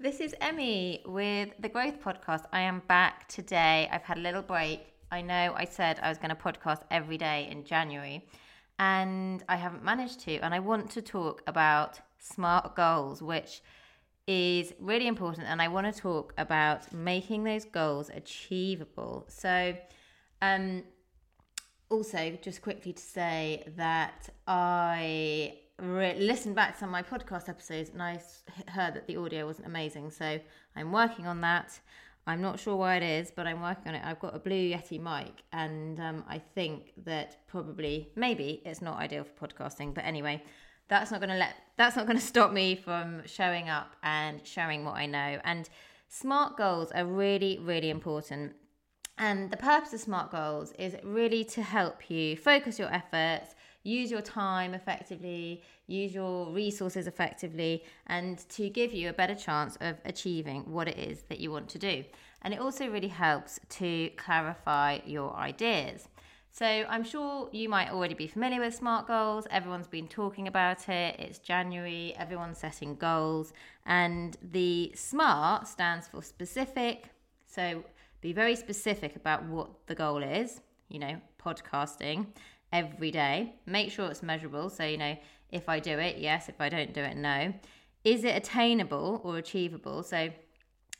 This is Emmy with the Growth Podcast. I am back today. I've had a little break. I know I said I was going to podcast every day in January, and I haven't managed to. And I want to talk about SMART goals, which is really important. And I want to talk about making those goals achievable. So, um, also, just quickly to say that I re- listened back to some of my podcast episodes and I heard that the audio wasn't amazing. So I'm working on that. I'm not sure why it is, but I'm working on it. I've got a Blue Yeti mic, and um, I think that probably, maybe it's not ideal for podcasting. But anyway, that's not going to let that's not going to stop me from showing up and sharing what I know. And smart goals are really, really important. And the purpose of SMART goals is really to help you focus your efforts, use your time effectively, use your resources effectively, and to give you a better chance of achieving what it is that you want to do. And it also really helps to clarify your ideas. So I'm sure you might already be familiar with SMART goals. Everyone's been talking about it. It's January, everyone's setting goals. And the SMART stands for specific. So be very specific about what the goal is, you know, podcasting every day. Make sure it's measurable. So, you know, if I do it, yes. If I don't do it, no. Is it attainable or achievable? So,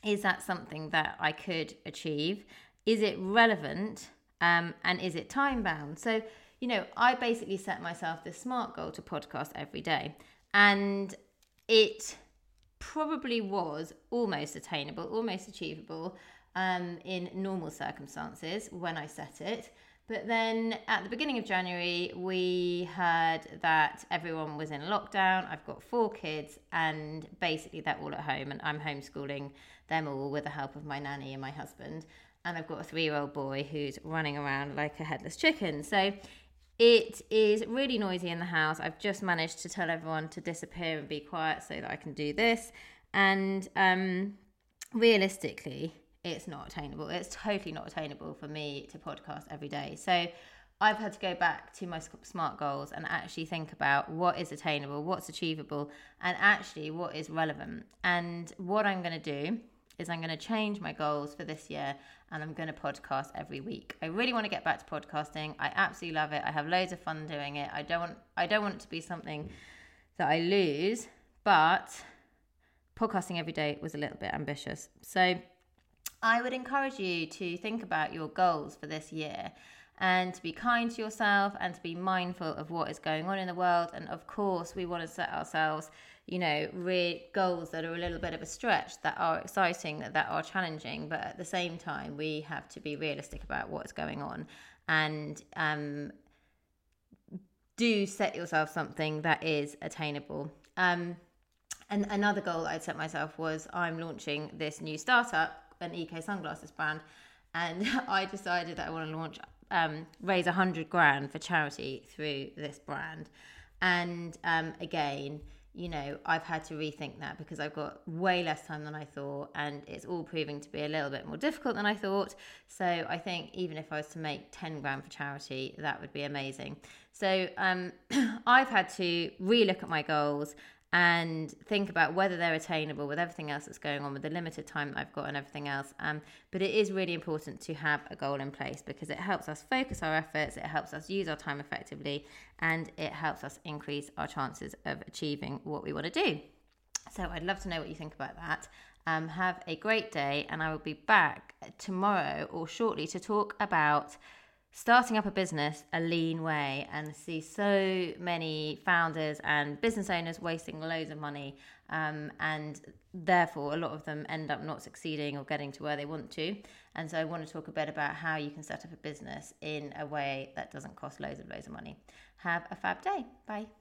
is that something that I could achieve? Is it relevant? Um, and is it time bound? So, you know, I basically set myself this smart goal to podcast every day. And it probably was almost attainable, almost achievable um, in normal circumstances when I set it. But then at the beginning of January, we heard that everyone was in lockdown. I've got four kids, and basically they're all at home, and I'm homeschooling them all with the help of my nanny and my husband. And I've got a three year old boy who's running around like a headless chicken. So it is really noisy in the house. I've just managed to tell everyone to disappear and be quiet so that I can do this. And um, realistically, it's not attainable. It's totally not attainable for me to podcast every day. So I've had to go back to my smart goals and actually think about what is attainable, what's achievable, and actually what is relevant. And what I'm going to do is I'm going to change my goals for this year and I'm going to podcast every week. I really want to get back to podcasting. I absolutely love it. I have loads of fun doing it. I don't want I don't want it to be something that I lose, but podcasting every day was a little bit ambitious. So I would encourage you to think about your goals for this year and to be kind to yourself and to be mindful of what is going on in the world. And of course, we want to set ourselves, you know, re- goals that are a little bit of a stretch, that are exciting, that, that are challenging. But at the same time, we have to be realistic about what's going on and um, do set yourself something that is attainable. Um, and another goal I'd set myself was I'm launching this new startup an EK sunglasses brand, and I decided that I want to launch um, raise a hundred grand for charity through this brand. And um, again, you know, I've had to rethink that because I've got way less time than I thought, and it's all proving to be a little bit more difficult than I thought. So I think even if I was to make 10 grand for charity, that would be amazing. So um, I've had to relook at my goals and think about whether they're attainable with everything else that's going on with the limited time that I've got and everything else. Um, but it is really important to have a goal in place because it helps us focus our efforts, it helps us use our time effectively, and it helps us increase our chances of achieving what we want to do. So I'd love to know what you think about that. Um, have a great day, and I will be back tomorrow or shortly to talk about starting up a business a lean way and see so many founders and business owners wasting loads of money um, and therefore a lot of them end up not succeeding or getting to where they want to. And so i want to talk a bit about how you can set up a business in a way that doesn't cost loads of loads of money. Have a fab day. Bye